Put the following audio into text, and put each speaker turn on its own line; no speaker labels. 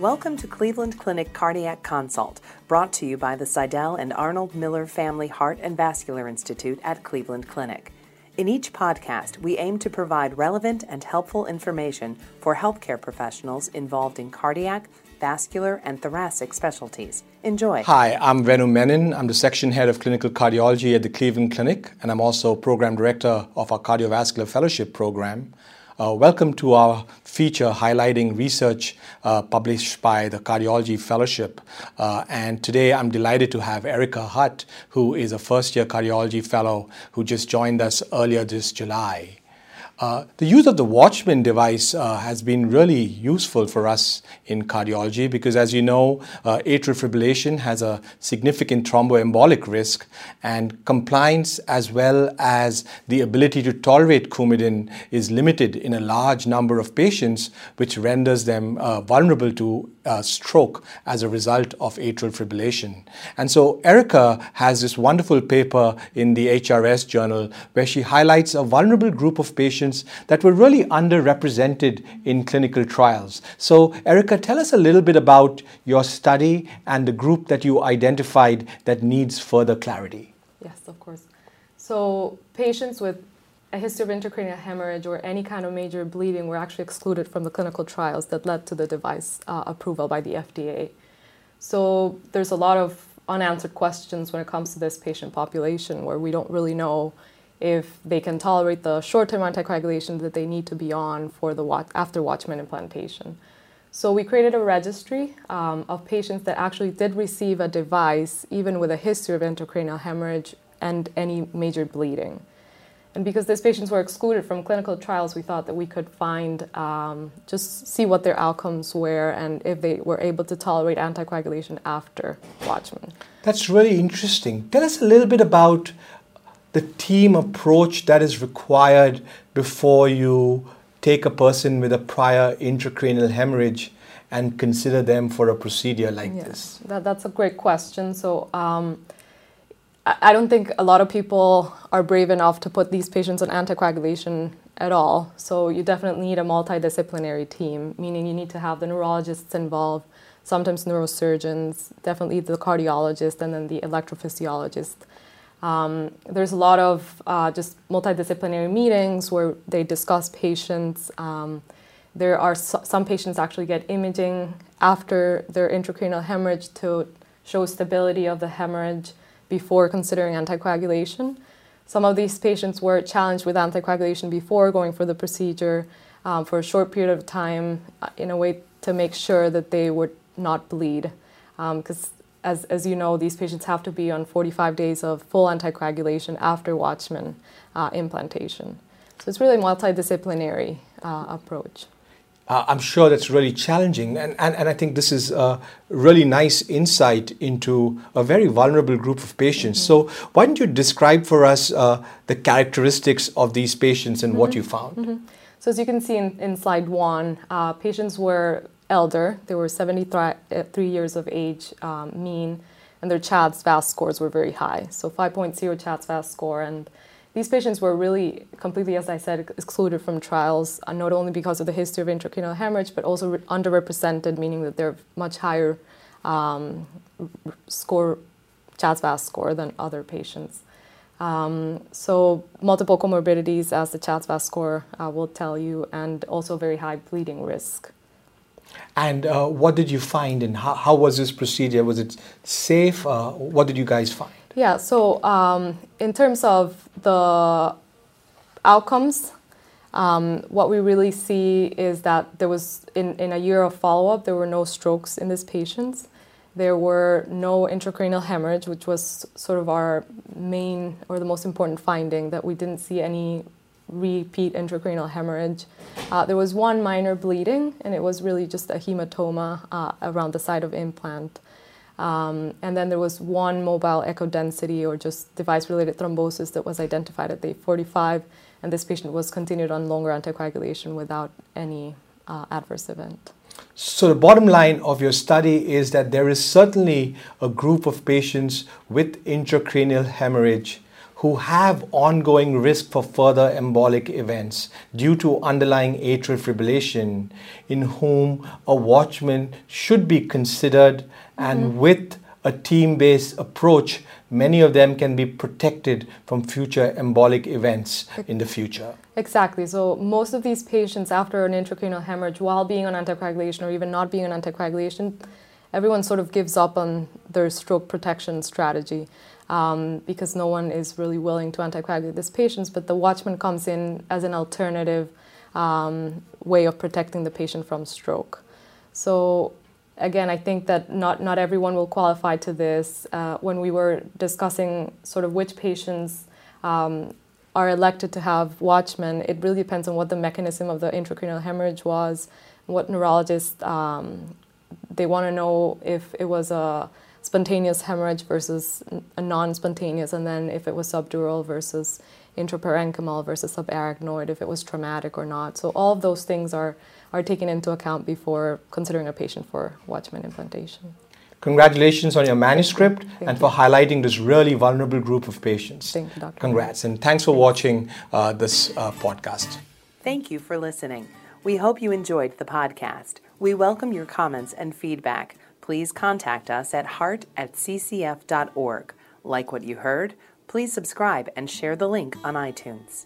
Welcome to Cleveland Clinic Cardiac Consult, brought to you by the Sydell and Arnold Miller Family Heart and Vascular Institute at Cleveland Clinic. In each podcast, we aim to provide relevant and helpful information for healthcare professionals involved in cardiac, vascular, and thoracic specialties. Enjoy.
Hi, I'm Venu Menon. I'm the section head of clinical cardiology at the Cleveland Clinic, and I'm also program director of our cardiovascular fellowship program. Uh, welcome to our feature highlighting research uh, published by the Cardiology Fellowship. Uh, and today I'm delighted to have Erika Hutt, who is a first year cardiology fellow who just joined us earlier this July. Uh, the use of the Watchman device uh, has been really useful for us in cardiology because, as you know, uh, atrial fibrillation has a significant thromboembolic risk, and compliance as well as the ability to tolerate Coumadin is limited in a large number of patients, which renders them uh, vulnerable to uh, stroke as a result of atrial fibrillation. And so, Erika has this wonderful paper in the HRS journal where she highlights a vulnerable group of patients patients that were really underrepresented in clinical trials. So, Erika, tell us a little bit about your study and the group that you identified that needs further clarity.
Yes, of course. So, patients with a history of intracranial hemorrhage or any kind of major bleeding were actually excluded from the clinical trials that led to the device uh, approval by the FDA. So, there's a lot of unanswered questions when it comes to this patient population where we don't really know if they can tolerate the short-term anticoagulation that they need to be on for the watch, after Watchman implantation. So we created a registry um, of patients that actually did receive a device, even with a history of intracranial hemorrhage and any major bleeding. And because these patients were excluded from clinical trials, we thought that we could find, um, just see what their outcomes were and if they were able to tolerate anticoagulation after Watchman.
That's really interesting. Tell us a little bit about the team approach that is required before you take a person with a prior intracranial hemorrhage and consider them for a procedure like yes, this?
That, that's a great question. So, um, I, don't think a lot of people are brave enough to put these patients on anticoagulation at all. So, you definitely need a multidisciplinary team, meaning you need to have the neurologists involved, sometimes neurosurgeons, definitely the cardiologist, and then the electrophysiologist. Um, there's a lot of uh, just multidisciplinary meetings where they discuss patients. Um, there are so- some patients actually get imaging after their intracranial hemorrhage to show stability of the hemorrhage before considering anticoagulation. Some of these patients were challenged with anticoagulation before going for the procedure um, for a short period of time uh, in a way to make sure that they would not bleed. Because um, as, as you know, these patients have to be on 45 days of full anticoagulation after Watchman uh, implantation. So it's really a multidisciplinary uh, approach.
Uh, I'm sure that's really challenging. And, and, and I think this is a really nice insight into a very vulnerable group of patients. Mm-hmm. So, why don't you describe for us uh, the characteristics of these patients and mm-hmm. what you found? Mm-hmm.
So, as you can see in, in slide one, uh, patients were elder. They were 73 years of age um, mean, and their CHA2DS2-VASc scores were very high. So 5.0 CHA2DS2-VASc score. And these patients were really completely, as I said, excluded from trials, uh, not only because of the history of intracranial hemorrhage, but also re- underrepresented, meaning that they're much higher um, score, CHA2DS2-VASc score than other patients. Um, so multiple comorbidities, as the CHA2DS2-VASc score uh, will tell you, and also very high bleeding risk.
And uh, what did you find, and how, how, was this procedure? Was it safe? Uh, what did you guys find?
Yeah, so um, in terms of the outcomes, um, what we really see is that there was, in, in a year of follow up, there were no strokes in these patients. There were no intracranial hemorrhage, which was sort of our main or the most important finding, that we didn't see any repeat intracranial hemorrhage. Uh, there was one minor bleeding, and it was really just a hematoma uh, around the site of implant. Um, and then there was one mobile echo density or just device related thrombosis that was identified at day 45, and this patient was continued on longer anticoagulation without any uh, adverse event.
So, the bottom line of your study is that there is certainly a group of patients with intracranial hemorrhage who have ongoing risk for further embolic events due to underlying atrial fibrillation, in whom a watchman should be considered, and mm-hmm. with a team based approach, many of them can be protected from future embolic events in the future.
Exactly. So, most of these patients, after an intracranial hemorrhage, while being on anticoagulation or even not being on anticoagulation, everyone sort of gives up on their stroke protection strategy um, because no one is really willing to anticoagulate these patients. But the watchman comes in as an alternative um, way of protecting the patient from stroke. So, again, I think that not, not everyone will qualify to this. Uh, when we were discussing sort of which patients um, are elected to have watchmen, it really depends on what the mechanism of the intracranial hemorrhage was, what neurologists um, they want to know if it was a spontaneous hemorrhage versus a non-spontaneous, and then if it was subdural versus intraparenchymal versus subarachnoid, if it was traumatic or not. So all of those things are are taken into account before considering a patient for Watchman implantation.
Congratulations on your manuscript Thank and you. for highlighting this really vulnerable group of patients.
Thank you, Dr.
Congrats, and thanks for watching uh, this uh, podcast.
Thank you for listening. We hope you enjoyed the podcast. We welcome your comments and feedback. Please contact us at heart at ccf.org. Like what you heard? Please subscribe and share the link on iTunes.